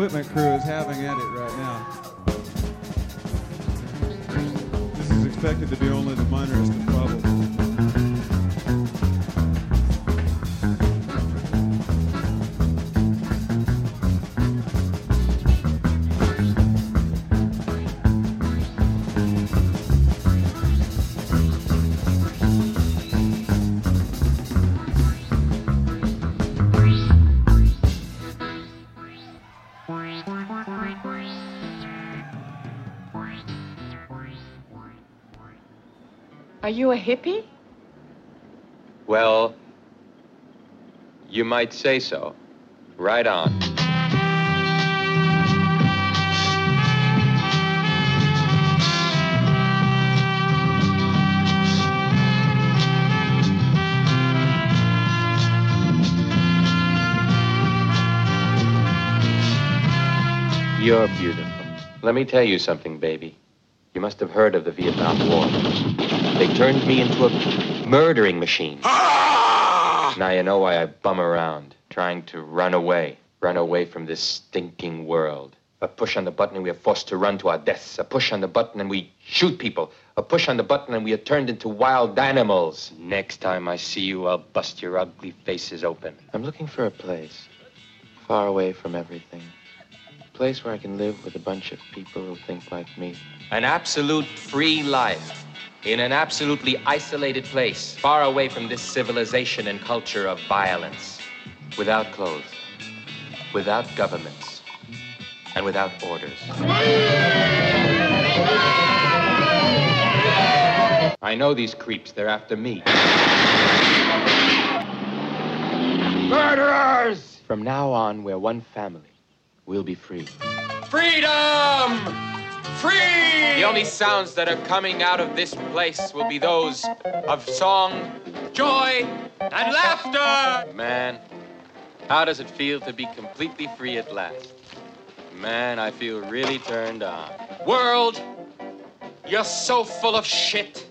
equipment crew is having Are you a hippie? Well, you might say so. Right on. You're beautiful. Let me tell you something, baby. You must have heard of the Vietnam War. They turned me into a murdering machine. Ah! Now you know why I bum around, trying to run away. Run away from this stinking world. A push on the button and we are forced to run to our deaths. A push on the button and we shoot people. A push on the button and we are turned into wild animals. Next time I see you, I'll bust your ugly faces open. I'm looking for a place far away from everything. A place where I can live with a bunch of people who think like me. An absolute free life in an absolutely isolated place, far away from this civilization and culture of violence, without clothes, without governments, and without orders. I know these creeps, they're after me. Murderers! From now on, we're one family. We'll be free. Freedom! Free! The only sounds that are coming out of this place will be those of song, joy, and laughter! Man, how does it feel to be completely free at last? Man, I feel really turned on. World, you're so full of shit.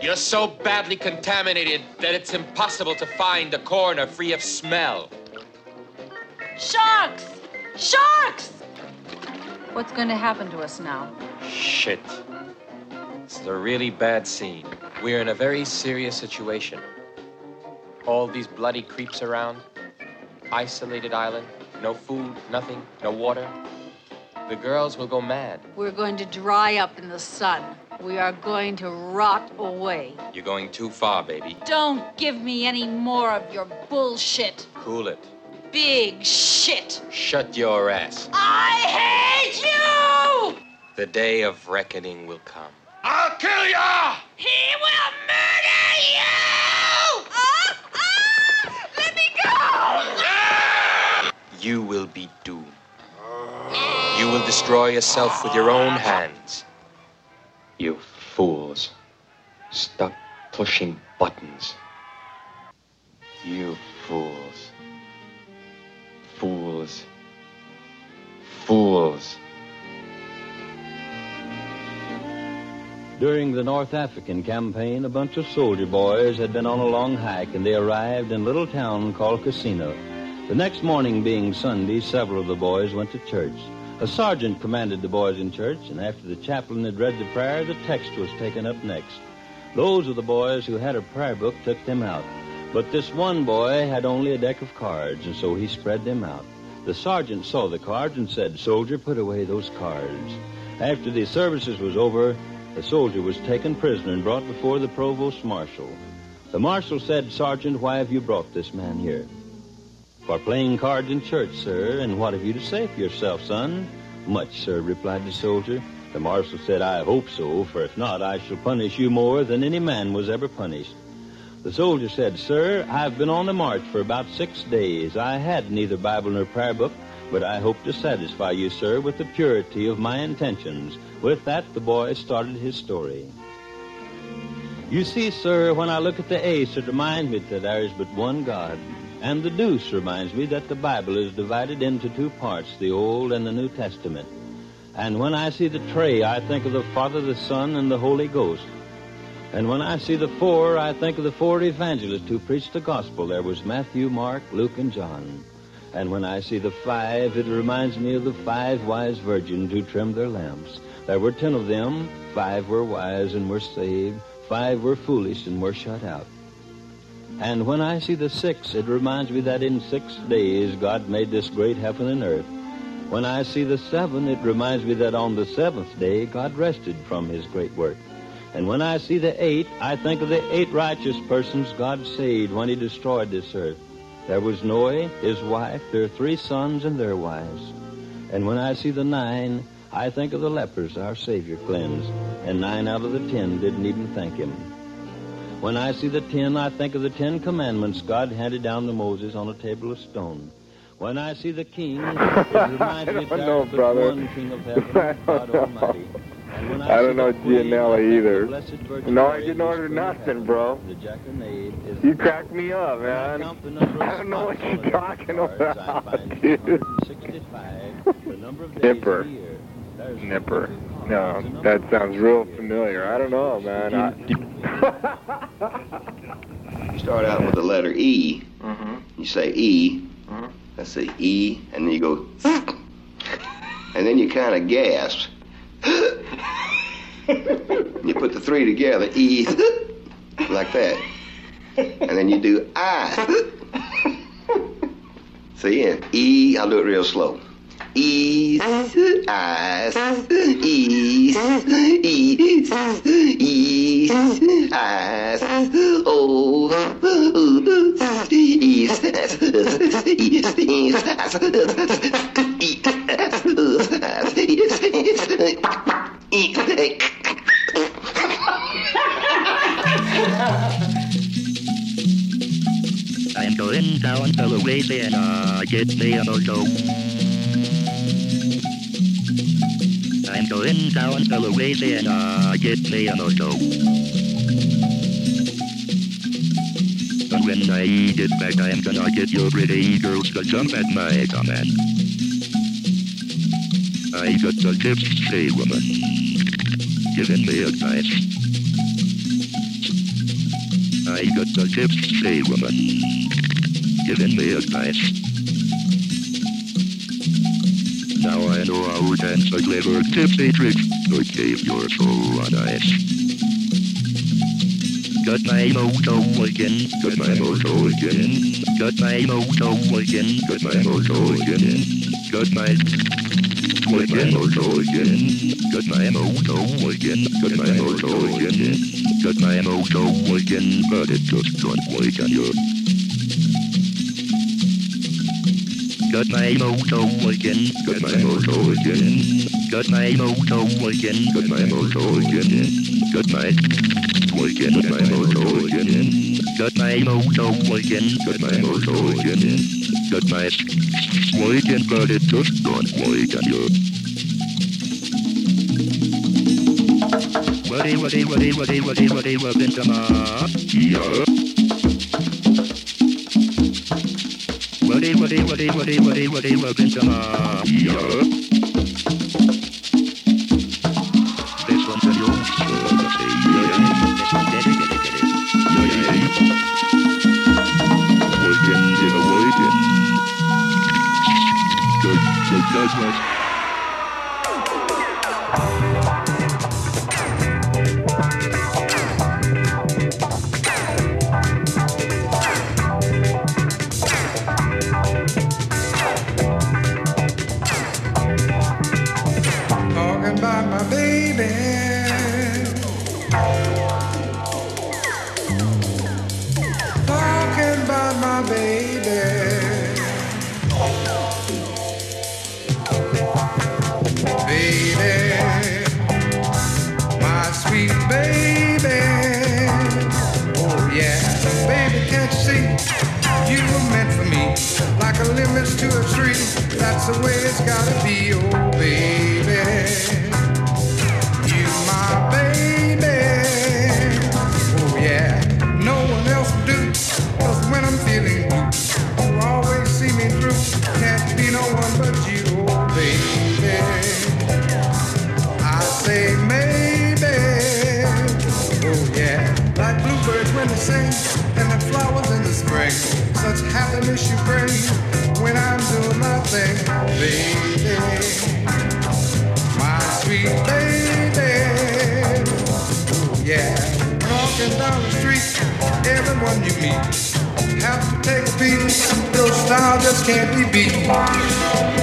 You're so badly contaminated that it's impossible to find a corner free of smell. Sharks! Sharks! What's going to happen to us now? Shit. It's the really bad scene. We're in a very serious situation. All these bloody creeps around. Isolated island. No food, nothing, no water. The girls will go mad. We're going to dry up in the sun. We are going to rot away. You're going too far, baby. Don't give me any more of your bullshit. Cool it. Big shit. Shut your ass. I hate you! The day of reckoning will come. I'll kill ya! He will murder you! Ah, ah! Let me go! You will be doomed. You will destroy yourself with your own hands. You fools. Stop pushing buttons. You fools. Fools. Fools. During the North African campaign, a bunch of soldier boys had been on a long hike and they arrived in a little town called Casino. The next morning being Sunday, several of the boys went to church. A sergeant commanded the boys in church, and after the chaplain had read the prayer, the text was taken up next. Those of the boys who had a prayer book took them out. But this one boy had only a deck of cards, and so he spread them out. The sergeant saw the cards and said, Soldier, put away those cards. After the services was over, the soldier was taken prisoner and brought before the provost marshal. The marshal said, Sergeant, why have you brought this man here? For playing cards in church, sir, and what have you to say for yourself, son? Much, sir, replied the soldier. The marshal said, I hope so, for if not, I shall punish you more than any man was ever punished. The soldier said, Sir, I've been on the march for about six days. I had neither Bible nor prayer book, but I hope to satisfy you, sir, with the purity of my intentions. With that, the boy started his story. You see, sir, when I look at the ace, it reminds me that there is but one God. And the deuce reminds me that the Bible is divided into two parts, the Old and the New Testament. And when I see the tray, I think of the Father, the Son, and the Holy Ghost. And when I see the four, I think of the four evangelists who preached the gospel. There was Matthew, Mark, Luke, and John. And when I see the five, it reminds me of the five wise virgins who trimmed their lamps. There were ten of them. Five were wise and were saved. Five were foolish and were shut out. And when I see the six, it reminds me that in six days God made this great heaven and earth. When I see the seven, it reminds me that on the seventh day God rested from his great work. And when I see the eight, I think of the eight righteous persons God saved when he destroyed this earth. There was Noah, his wife, their three sons, and their wives. And when I see the nine, I think of the lepers our Savior cleansed, and nine out of the ten didn't even thank him. When I see the ten, I think of the Ten Commandments God handed down to Moses on a table of stone. When I see the king, it reminds me I don't know, of the one King of heaven, God Almighty. I don't know Gianella I think of either. the Blessed Virgin No, I didn't order nothing, bro. The jackanade is You cracked me up, man. count the number of I don't know what you're talking about, dude. 265, the number Nipper. of the year. There's Nipper. No, cards, the number that sounds real of the year. familiar. I don't know, man. I... You start out with the letter E. Mm-hmm. You say E. That's the E, and then you go, and then you kind of gasp. You put the three together, E, like that, and then you do I. See, yeah, E. I'll do it real slow. E, I, E, E, E, I, O, E, E, I'm going down to Louisiana, get me a moto. I'm going down to Louisiana, get me a moto. And when I get back, I'm gonna get your pretty girls to jump at my command. I got the tips, say woman, giving me advice. I got the tips, say woman, giving me advice. Now I know how to dance a clever tipsy trick. To keep your soul on ice. Got my moto again, got my moto again, got my moto again, got my moto again, got my got my moto again, got my moto again, got my moto again, got my moto again, but it just don't work on you. Got my moto again, got my moto again, got my moto again, got my moto again, got my again, got my moto again, got my moto again, got my moto again, got my again, but it just don't work on you. Waddy, waddy, waddy, waddy, waddy, waddy, come on. Yeah. Waddy, waddy, waddy, waddy, waddy, waddy, waddy, come on. Yeah. Yeah. Gotta be, oh everyone you meet have to take a beat. Your style just can't be beat.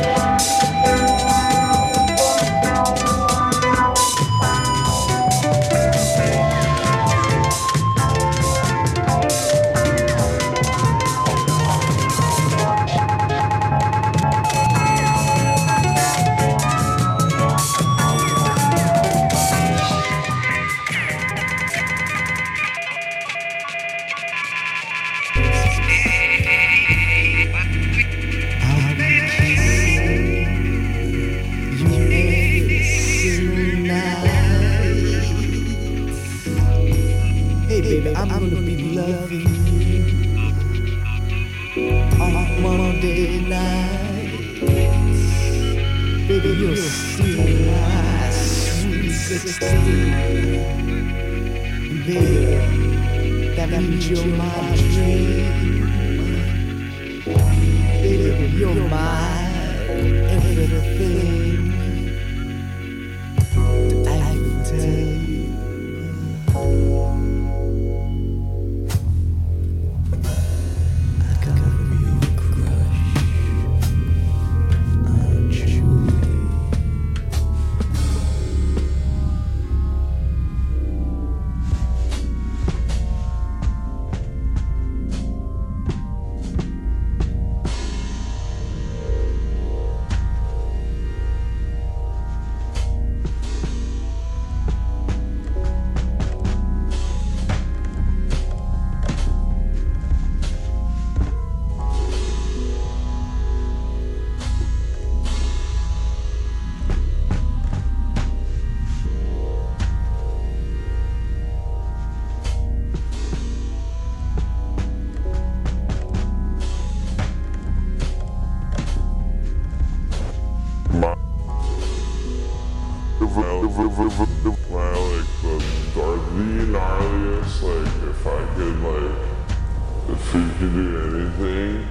If you could do anything,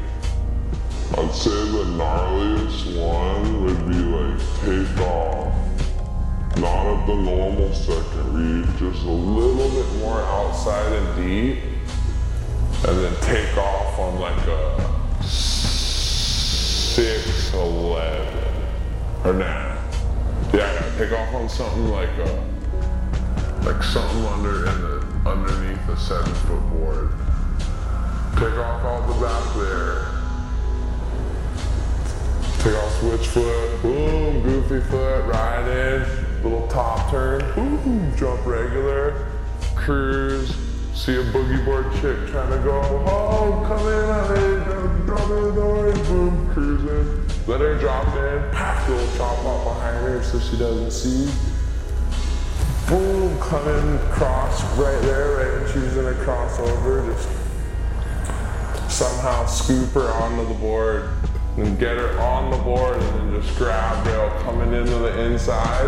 I'd say the gnarliest one would be like take off. Not at the normal second read, just a little bit more outside and deep. And then take off on like a six eleven. Or nah. Yeah, yeah, take off on something like a like something under in the underneath a seven foot board. Take off all the back there. Take off switch foot, boom, goofy foot, right in, little top turn, boom, jump regular, cruise, see a boogie board chick trying to go, oh, come in, honey, drop in the door, boom, cruising. Let her drop in, pack little chop off behind her so she doesn't see. Boom, come in, cross right there, right when she's in a crossover, just somehow scoop her onto the board and get her on the board and then just grab rail coming into the inside.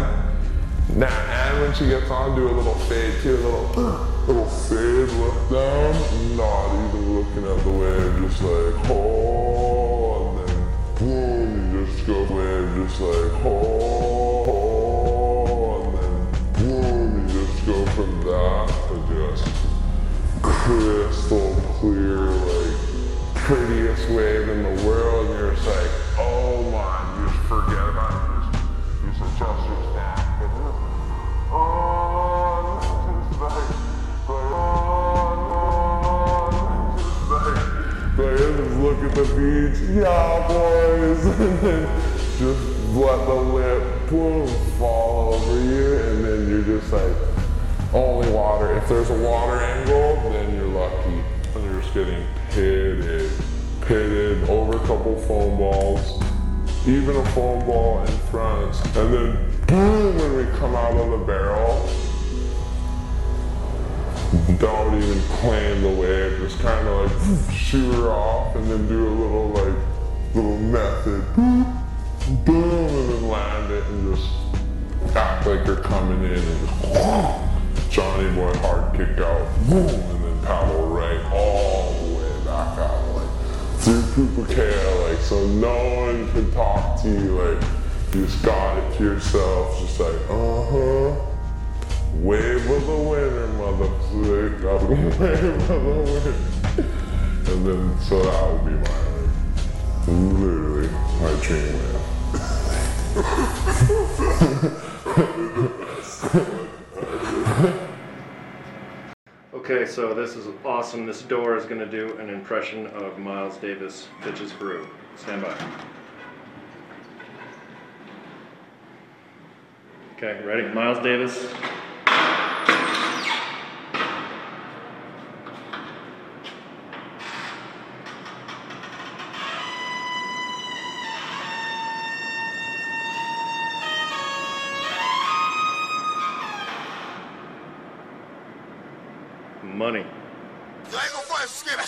Now, and when she gets on, do a little fade too, a little little fade look down, not even looking at the wave, just like oh, and then boom, you just go wave, just like oh, oh, and then boom, you just go from that to just crystal clear, prettiest wave in the world, and you're just like, oh my, you just forget about it, you just, you just stack, just, oh, just like, oh, just like, like, just look at the beach, yeah, boys, and then just let the lip, boom, fall over you, and then you're just like, only water. If there's a water angle, then you're lucky. And you're just getting pitted, pitted over a couple foam balls, even a foam ball in front. And then boom, when we come out of the barrel, don't even claim the wave, just kind of like shoot her off and then do a little like, little method, boom, boom, and then land it and just act like you're coming in and just Johnny Boy hard kick out, boom, and then paddle Cooper Care, like so no one can talk to you, like you just got it to yourself, just like, uh-huh. Wave of the winner, motherfucker. Wave of the winner. And then so that would be my like literally my dreamland. Okay, so this is awesome. This door is going to do an impression of Miles Davis Bitches Brew. Stand by. Okay, ready? Miles Davis.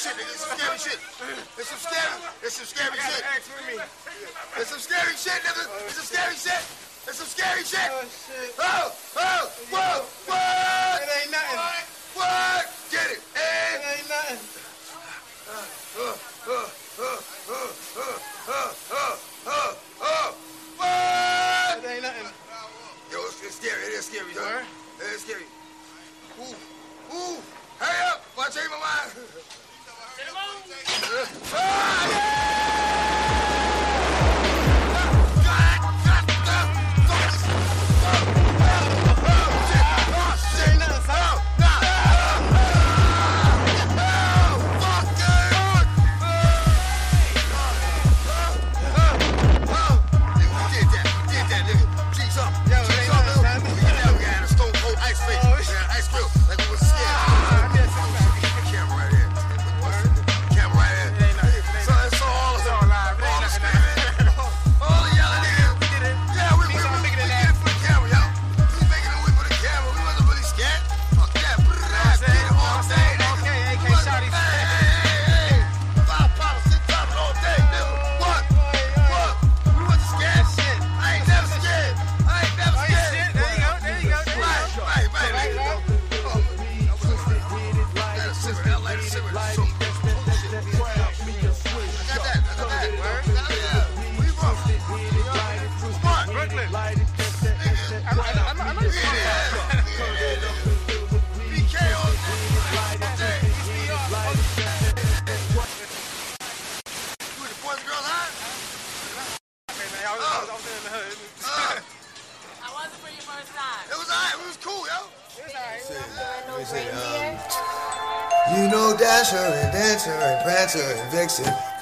Shit, nigga. It's some scary shit. It's some scary. It's some scary shit. It's some scary shit, nigga. It's some scary shit. It's some scary shit. Oh, oh, whoa, what? It ain't nothing. What? Get it. And it ain't nothing. Uh, uh, uh, uh, uh, uh, uh, uh, uh, what? It ain't nothing. Yo, it's, it's scary. It is scary, huh? It is scary. Ooh.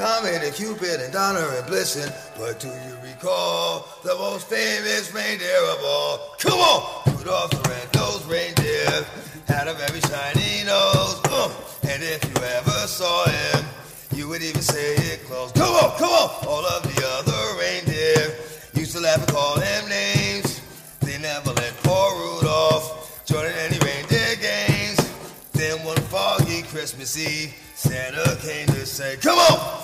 Comet and Cupid and Donner and Blitzen. But do you recall the most famous reindeer of all? Come on! Rudolph the red-nosed reindeer had a very shiny nose. Uh, and if you ever saw him, you would even say it close. Come on, come on! All of the other reindeer used to laugh and call him names. They never let poor Rudolph join in any reindeer games. Then one foggy Christmas Eve, Santa came to say, Come on!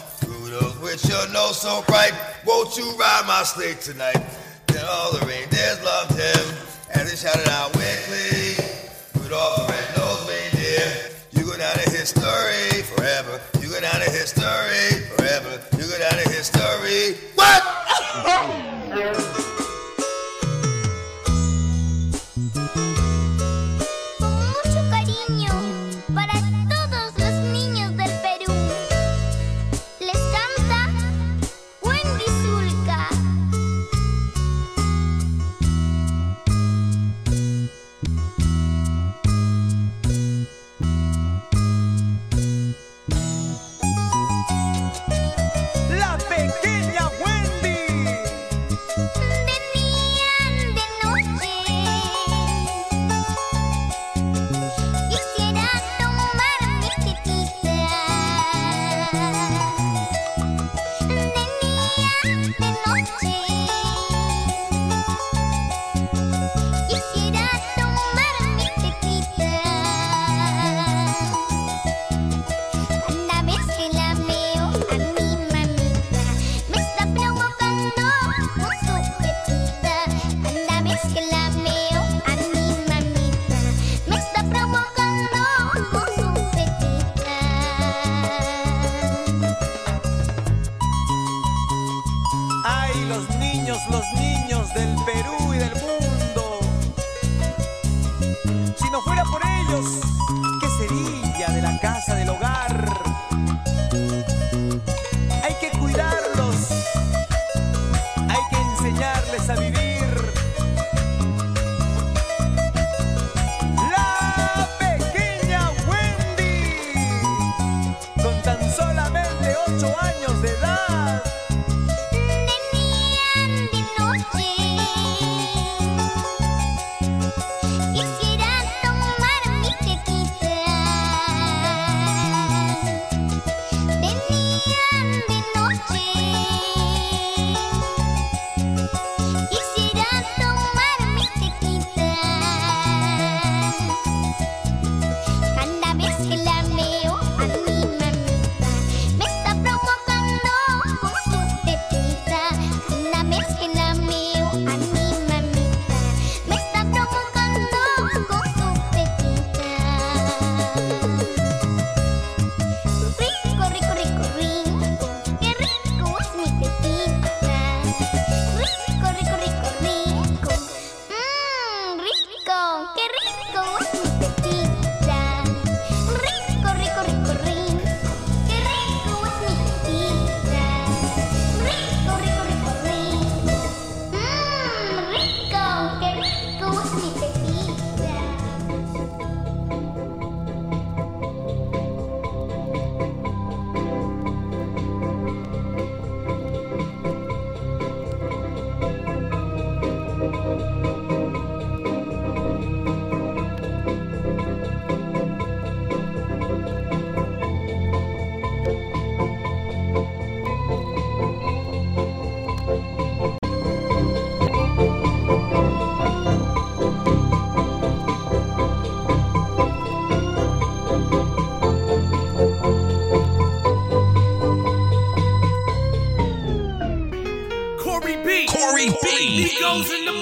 Rudolph, with your nose so bright, won't you ride my sleigh tonight? Then all the reindeers loved him, and they shouted out weekly, Rudolph the red-nosed reindeer, you go down in history forever. You go down in history forever. You go down in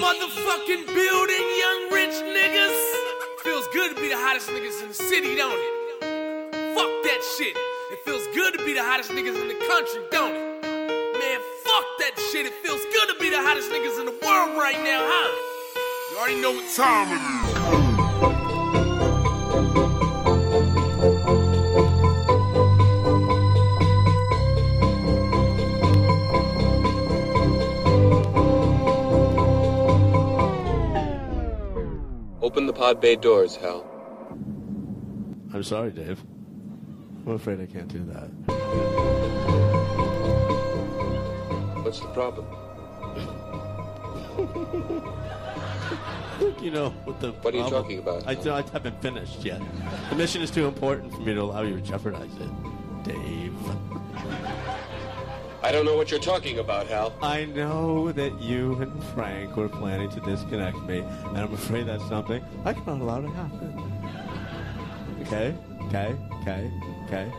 motherfucking building, young rich niggas. Feels good to be the hottest niggas in the city, don't it? Fuck that shit. It feels good to be the hottest niggas in the country, don't it? Man, fuck that shit. It feels good to be the hottest niggas in the world right now, huh? You already know what time it is. Open the pod bay doors, Hal. I'm sorry, Dave. I'm afraid I can't do that. What's the problem? you know what the What are you problem- talking about? I, I haven't finished yet. The mission is too important for me to allow you to jeopardize it, Dave. I don't know what you're talking about, Hal. I know that you and Frank were planning to disconnect me, and I'm afraid that's something I cannot allow to happen. Okay? Okay? Okay? Okay?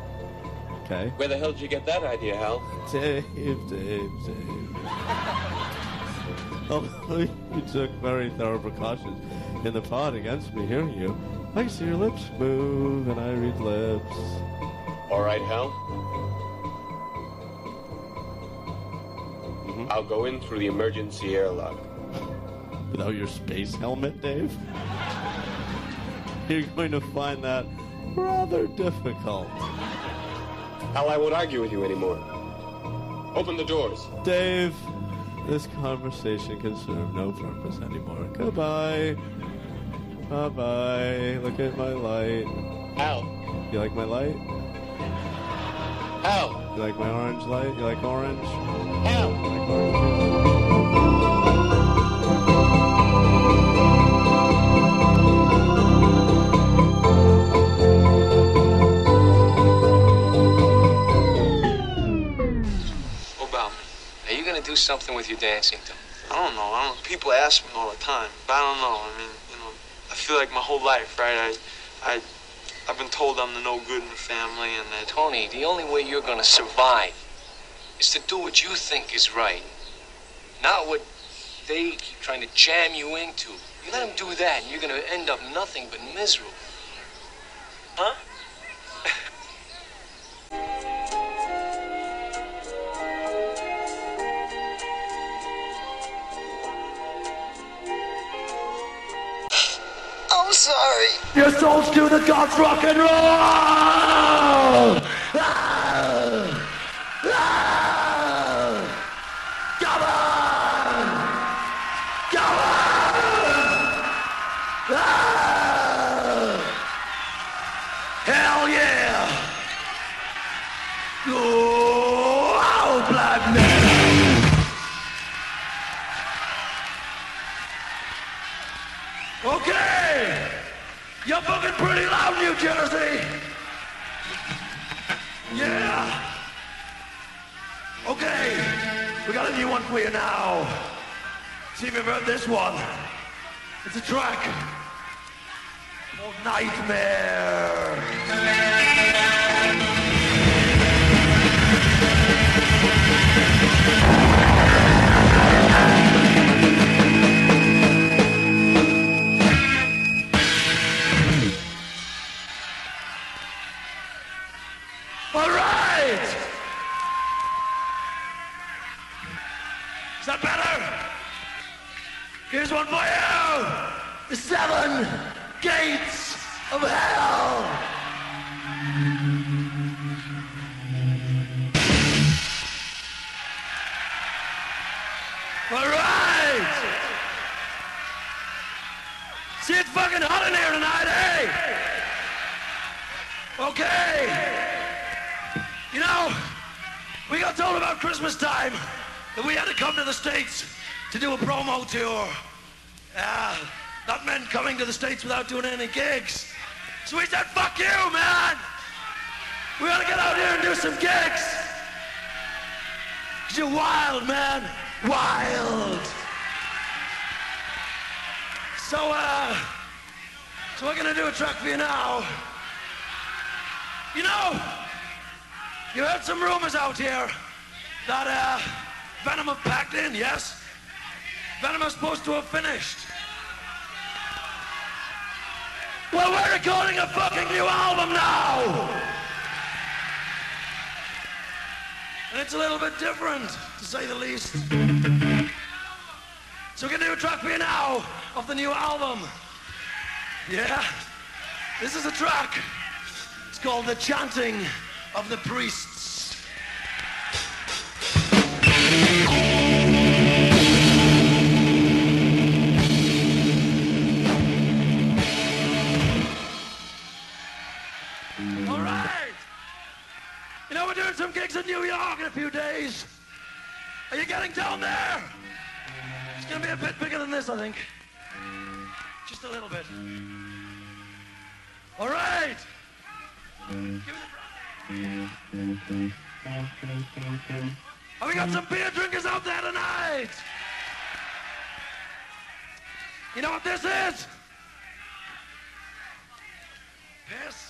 Okay? Where the hell did you get that idea, Hal? Dave, Dave, Dave. Oh, Although you took very thorough precautions in the pod against me hearing you, I can see your lips move, and I read lips. All right, Hal. Mm-hmm. I'll go in through the emergency airlock. Without your space helmet, Dave? You're going to find that rather difficult. Hal, I won't argue with you anymore. Open the doors. Dave, this conversation can serve no purpose anymore. Goodbye. Bye bye. Look at my light. Hal. You like my light? Hal. You like my orange light? You like orange? Hal. You like? Obama, are you gonna do something with your dancing to? I don't know. I don't. People ask me all the time, but I don't know. I mean, you know, I feel like my whole life, right? I, I, I've been told I'm the no good in the family, and that. Tony, the only way you're gonna survive is to do what you think is right, not what they keep trying to jam you into. You let them do that, and you're gonna end up nothing but miserable. Huh? sorry. Your souls to the gods rock and roll! Ah! One for you now. See if you've heard this one. It's a track called Nightmare. All right. Is that better? Here's one for you. The seven gates of hell. All right. See, it's fucking hot in here tonight, eh? Okay. You know, we got told about Christmas time that we had to come to the States to do a promo tour. Yeah, that meant coming to the States without doing any gigs. So we said, fuck you, man! We gotta get out here and do some gigs! Cause you're wild, man! Wild! So, uh, so we're gonna do a track for you now. You know, you heard some rumors out here that uh, Venom packed in, yes? Venom is supposed to have finished. Well, we're recording a fucking new album now! And it's a little bit different, to say the least. So we're gonna do a track for you now of the new album. Yeah, this is a track. It's called The Chanting of the Priests. Doing some gigs in New York in a few days. Are you getting down there? It's gonna be a bit bigger than this, I think. Just a little bit. All right. Have we got some beer drinkers out there tonight? You know what this is? Piss.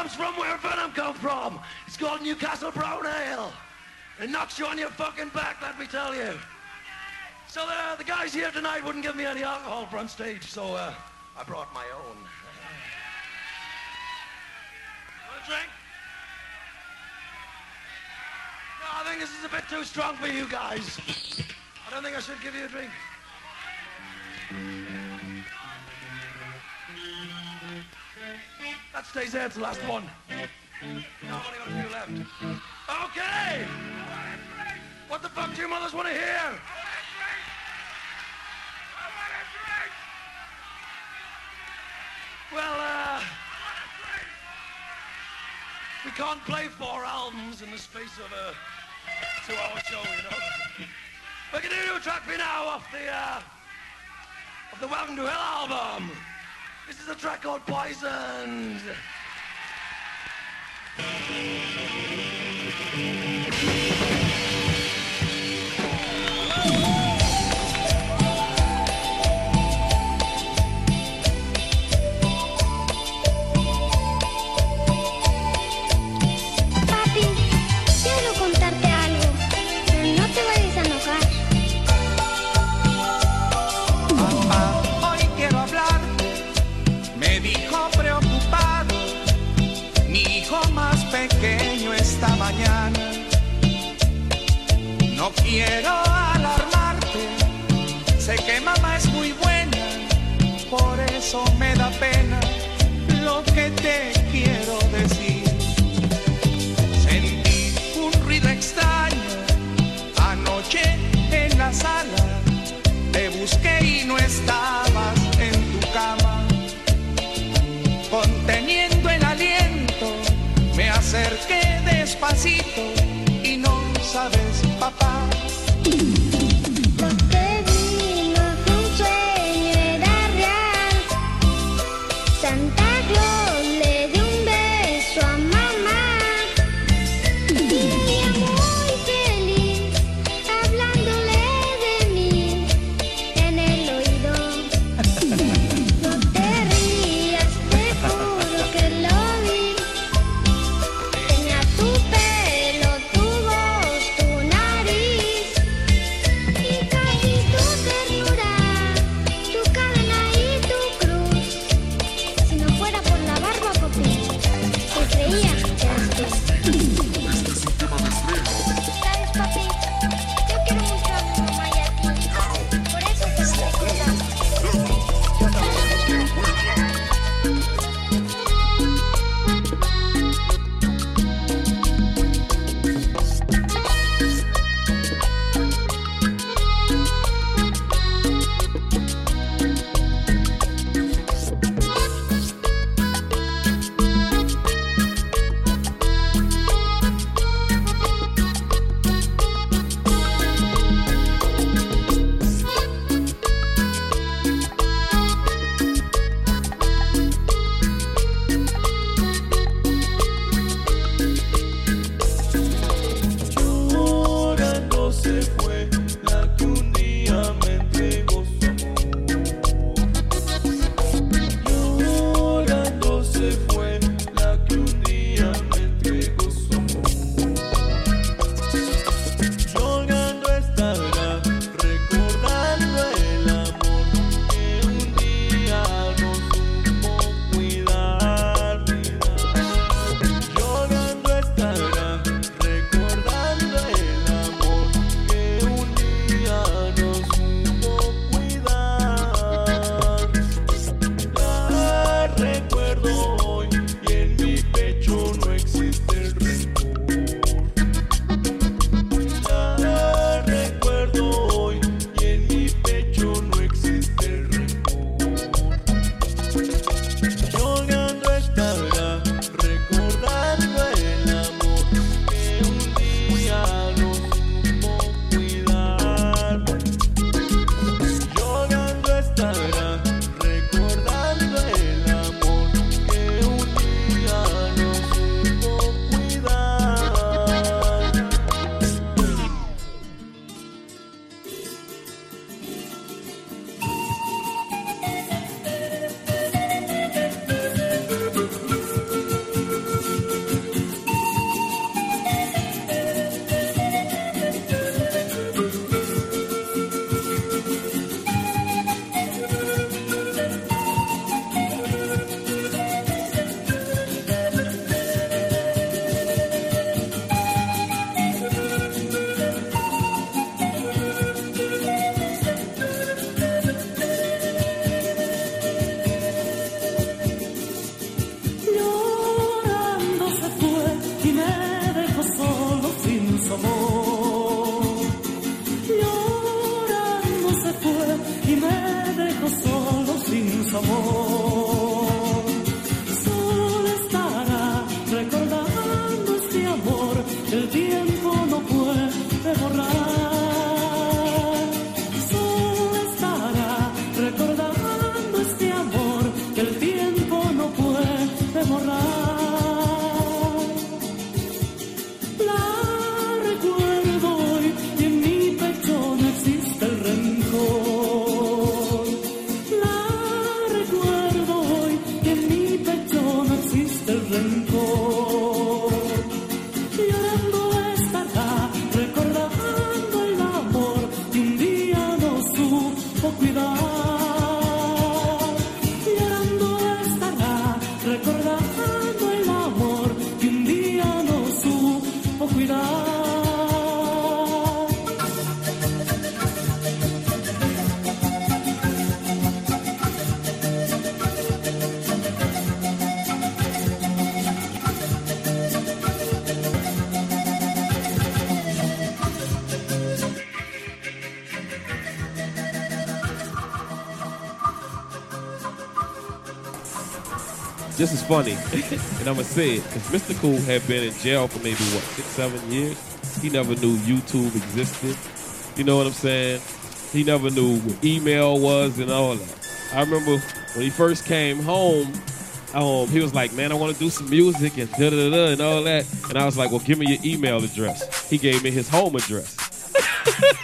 Comes from where Venom come from. It's called Newcastle Brown Ale. It knocks you on your fucking back, let me tell you. So the, the guys here tonight wouldn't give me any alcohol front stage, so uh, I brought my own. Want a drink? No, I think this is a bit too strong for you guys. I don't think I should give you a drink. That stays there, it's the last one. I've only got a few left. Okay! What the fuck do you mothers want to hear? Well, uh... We can't play four albums in the space of a two-hour show, you know? We're gonna do a track for now off the, uh... Of the Welcome to Hell album. This is a track called Poisoned. Pequeño esta mañana. No quiero alarmarte. Sé que mamá es muy buena. Por eso me da pena lo que te quiero decir. Sentí un ruido extraño anoche en la sala. Te busqué y no estabas funny, and I'm gonna say it because Mr. Cool had been in jail for maybe what six, seven years. He never knew YouTube existed. You know what I'm saying? He never knew what email was and all that. I remember when he first came home. Um, he was like, "Man, I want to do some music and da da da and all that." And I was like, "Well, give me your email address." He gave me his home address.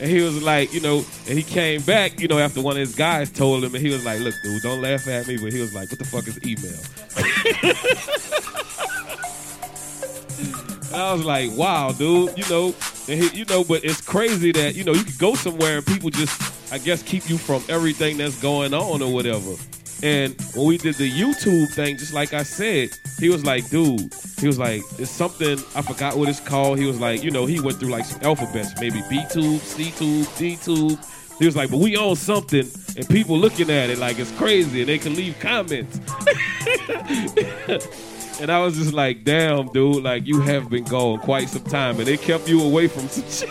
And he was like, you know, and he came back, you know, after one of his guys told him, and he was like, look, dude, don't laugh at me. But he was like, what the fuck is email? I was like, wow, dude, you know, and he, you know, but it's crazy that, you know, you could go somewhere and people just, I guess, keep you from everything that's going on or whatever. And when we did the YouTube thing, just like I said, he was like, dude, he was like, it's something, I forgot what it's called. He was like, you know, he went through like some alphabets, maybe B tube, C tube, D tube. He was like, but we own something, and people looking at it like it's crazy, and they can leave comments. and I was just like, damn, dude, like you have been gone quite some time, and they kept you away from some shit.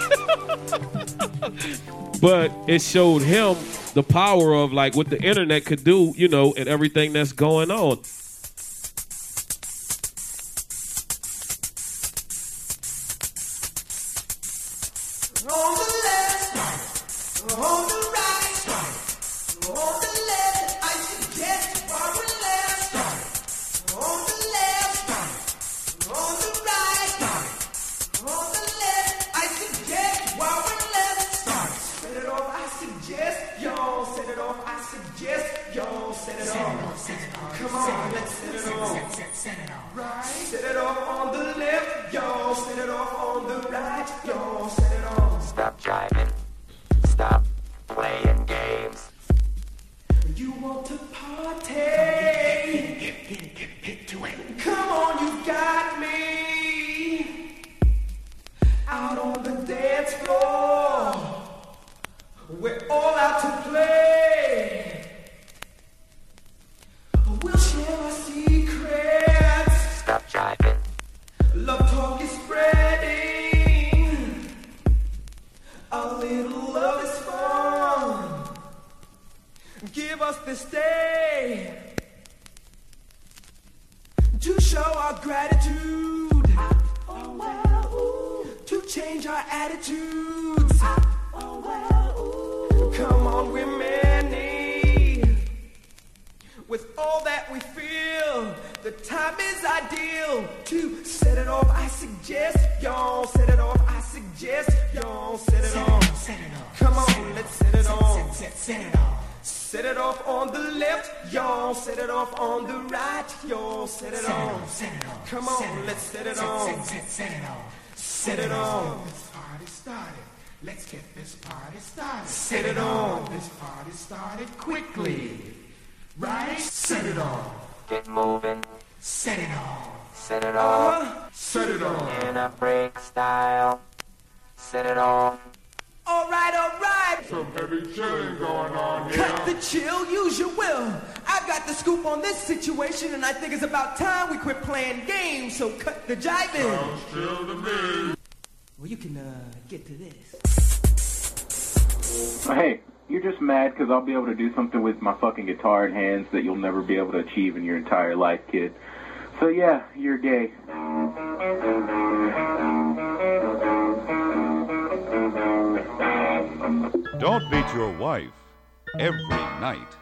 but it showed him the power of like what the internet could do, you know, and everything that's going on. Suggest y'all set it off. I suggest y'all set it off. Set it off. Come on, let's set it off. Set, set it off. Set it off on the left, y'all. Set it off on the right, y'all. Set it off. Set it off. Come on, let's set it off. Set it off. Set it off. This party started. Let's get this party started. Set it off. This party started quickly. Right? Set it off. Get moving. Set it off. Set it off. Set it off. In a break style. Set it off. All right, all right. Some heavy chilling going on here. Cut the chill, use your will. I've got the scoop on this situation, and I think it's about time we quit playing games. So cut the jiving. Sounds chill to me. Well, you can uh, get to this. Hey, you're just mad because I'll be able to do something with my fucking guitar in hands that you'll never be able to achieve in your entire life, kid. So yeah, you're gay. Don't beat your wife every night.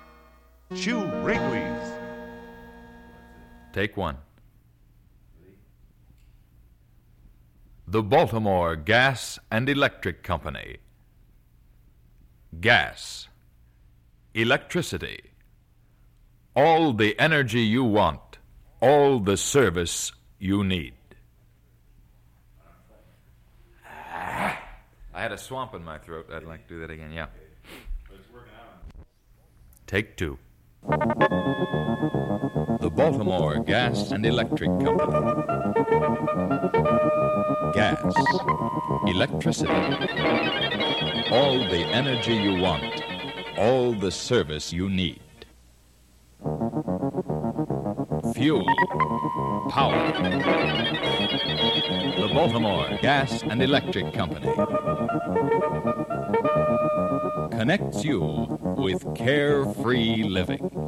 Chew Wrigley's. Take one. The Baltimore Gas and Electric Company. Gas. Electricity. All the energy you want. All the service you need. I had a swamp in my throat. I'd like to do that again, yeah. Take two. The Baltimore Gas and Electric Company. Gas. Electricity. All the energy you want. All the service you need. Fuel. Power. The Baltimore Gas and Electric Company connects you with carefree living.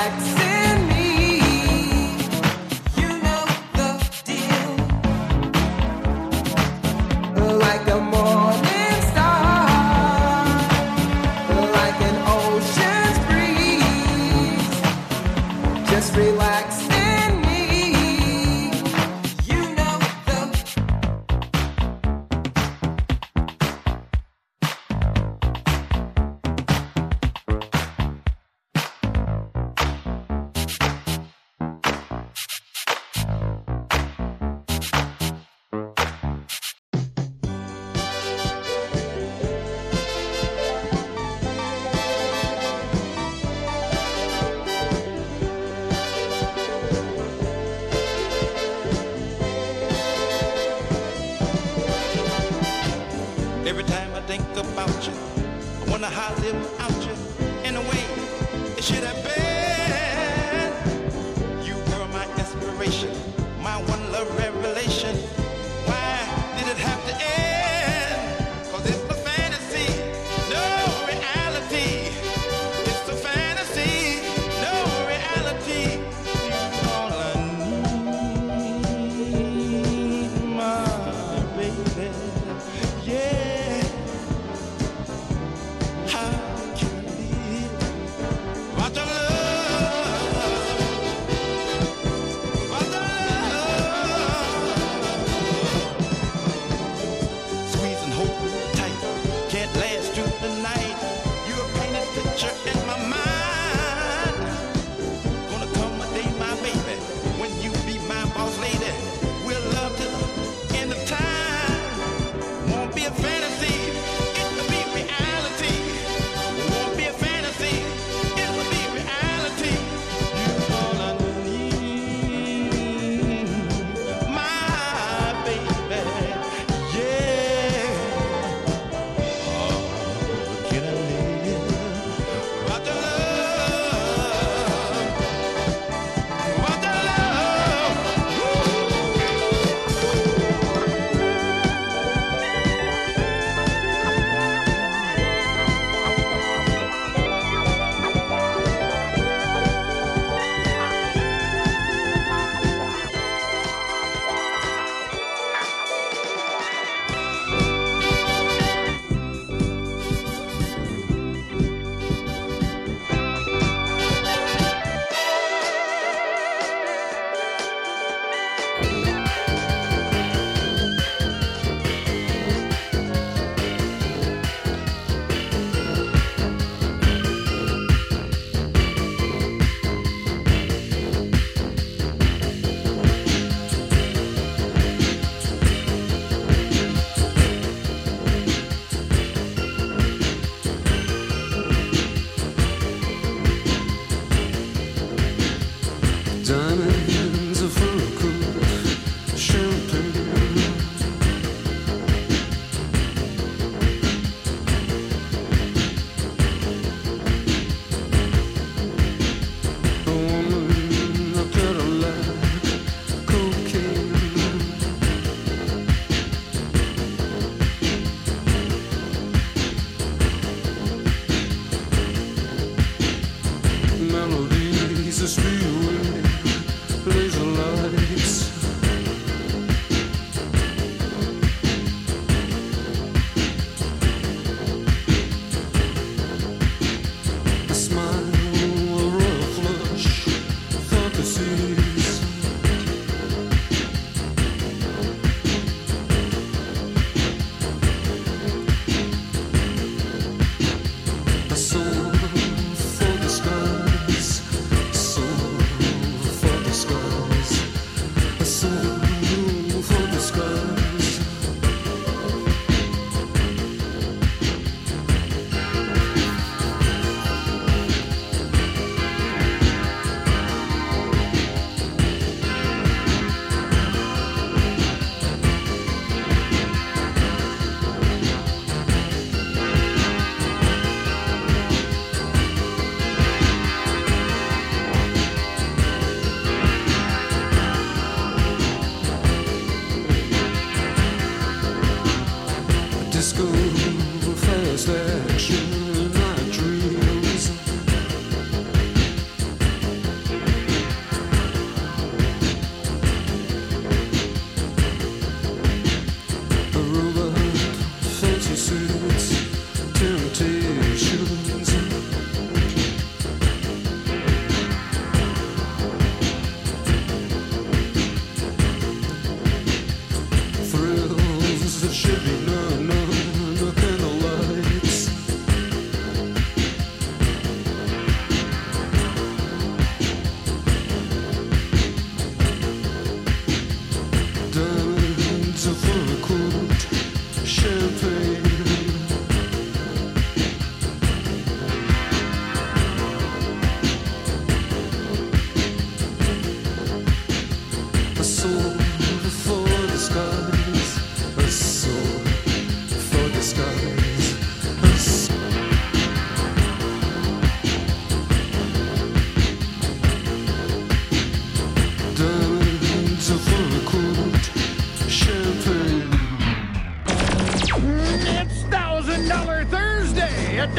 Relax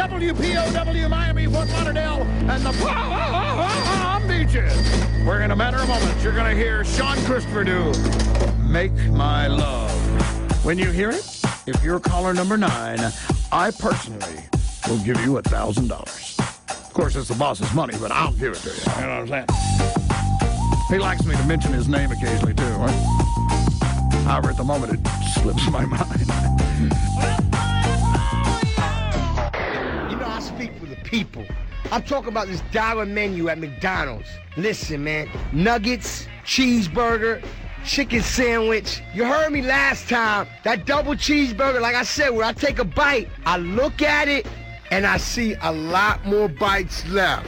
WPOW Miami, Fort Lauderdale, and the Palm Beaches. Where in a matter of moments you're going to hear Shawn Christopher do Make My Love. When you hear it, if you're caller number nine, I personally will give you a thousand dollars. Of course, it's the boss's money, but I'll give it to you. You know what I'm saying? He likes me to mention his name occasionally, too. Right? However, at the moment, it slips my mind. I'm talking about this dollar menu at McDonald's. Listen, man, nuggets, cheeseburger, chicken sandwich. You heard me last time. That double cheeseburger, like I said, where I take a bite, I look at it, and I see a lot more bites left.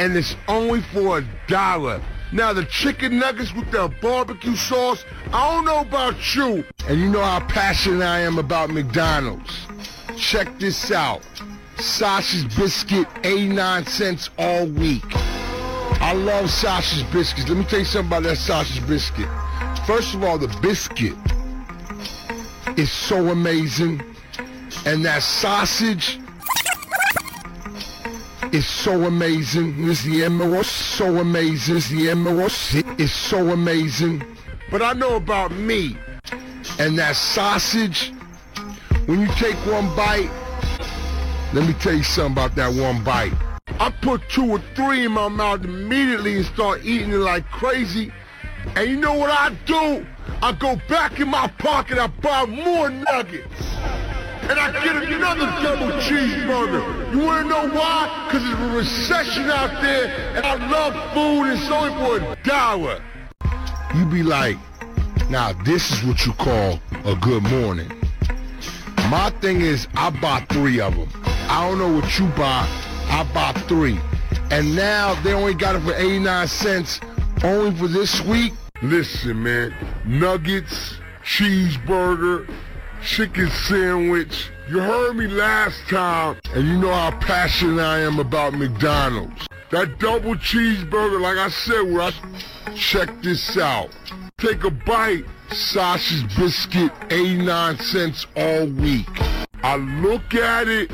And it's only for a dollar. Now the chicken nuggets with the barbecue sauce, I don't know about you. And you know how passionate I am about McDonald's. Check this out. Sausage biscuit, 89 cents all week. I love Sasha's biscuits. Let me tell you something about that Sasha's biscuit. First of all, the biscuit is so amazing. And that sausage is so amazing. This is the emerald, so amazing. This the emerald is so amazing. But I know about me. And that sausage, when you take one bite, let me tell you something about that one bite. I put two or three in my mouth immediately and start eating it like crazy. And you know what I do? I go back in my pocket, I buy more nuggets. And I get another double cheeseburger. You wanna know why? Cause there's a recession out there and I love food and so for a. You be like, now this is what you call a good morning. My thing is, I buy three of them. I don't know what you buy. I buy three. And now they only got it for 89 cents only for this week. Listen, man. Nuggets, cheeseburger, chicken sandwich. You heard me last time, and you know how passionate I am about McDonald's. That double cheeseburger, like I said, where I check this out. Take a bite, sausage biscuit, 89 cents all week. I look at it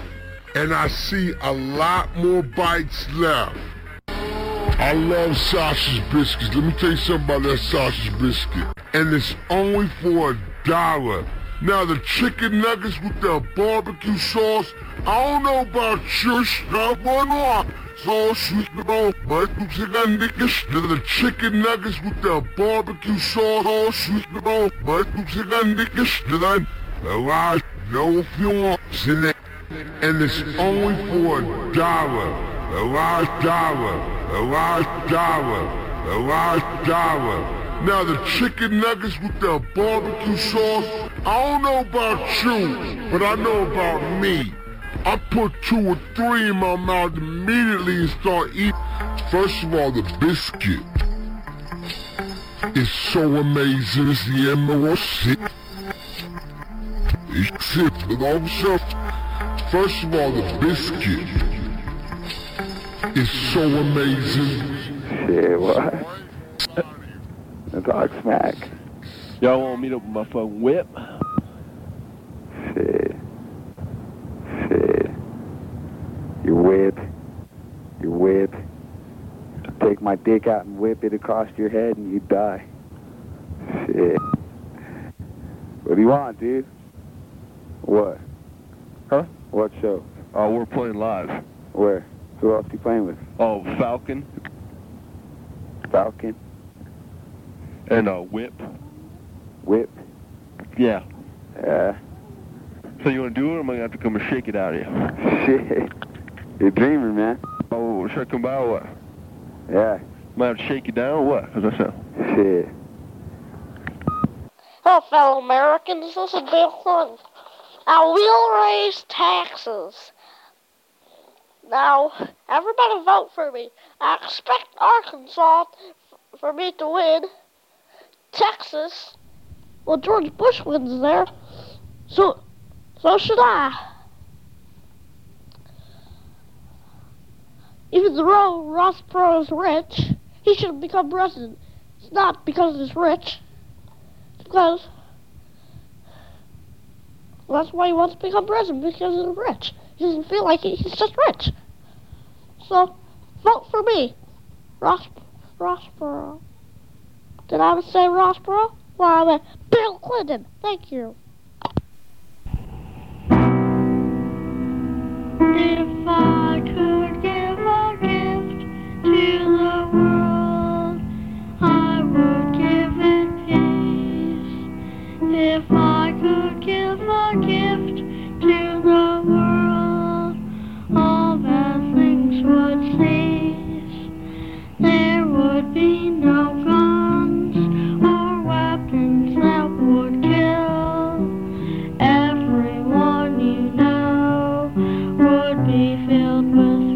and I see a lot more bites left. I love sausage biscuits. Let me tell you something about that sausage biscuit. And it's only for a dollar. Now the chicken nuggets with the barbecue sauce, I don't know about your stuff or not. So sweet about but the chicken nuggets with the barbecue sauce, so sweet about but you chicken nuggets. Then I want to and it's only for a dollar. A last dollar. A last dollar. A last dollar. Now the chicken nuggets with the barbecue sauce, I don't know about you, but I know about me. I put two or three in my mouth immediately and start eating. First of all, the biscuit is so amazing. It's the shit. It's it, also, first of all, the biscuit is so amazing. Shit, what? Talk smack. Y'all want me to my fucking whip? Shit. Shit. You whip. You whip. Take my dick out and whip it across your head and you die. Shit. What do you want, dude? What? Huh? What show? Oh, we're playing live. Where? Who else you playing with? Oh, Falcon Falcon? and uh, Whip. Whip? Yeah. Yeah. So you want to do it, or am I gonna have to come and shake it out of you? Shit. You're dreaming, man. Oh, should I come by or what? Yeah. Am I have to shake you down or what? How's that sound? Shit. Hello, fellow Americans. This is Bill Clinton. Now, we'll raise taxes. Now, everybody vote for me. I expect Arkansas for me to win. Texas. Well, George Bush wins there. So, so should I. Even though Ross Perot is rich, he should become president. It's not because he's rich. It's because that's why he wants to become president because he's rich. He doesn't feel like he, he's just rich. So, vote for me, Ross Ross Perot. Did I say Ross Perot? Well, I meant Bill Clinton. Thank you. If I could give a gift to the world, I would give it peace. If I give a gift to the world, all bad things would cease. There would be no guns or weapons that would kill. Everyone you know would be filled with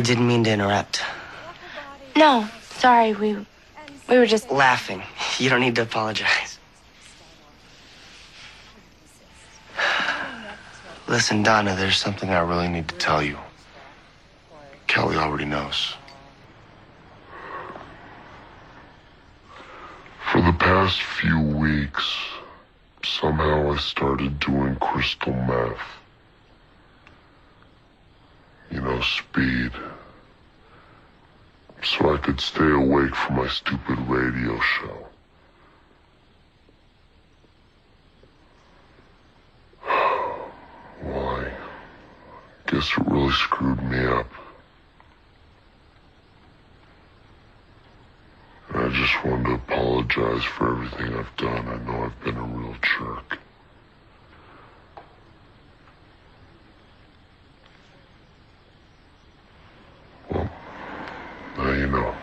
I didn't mean to interrupt. No, sorry, we we were just Laughing. You don't need to apologize. Listen, Donna, there's something I really need to tell you. Kelly already knows. For the past few weeks, somehow I started doing crystal meth. You know, speed. So I could stay awake for my stupid radio show. Why? Guess it really screwed me up. And I just wanted to apologize for everything I've done. I know I've been a real jerk. Now you know.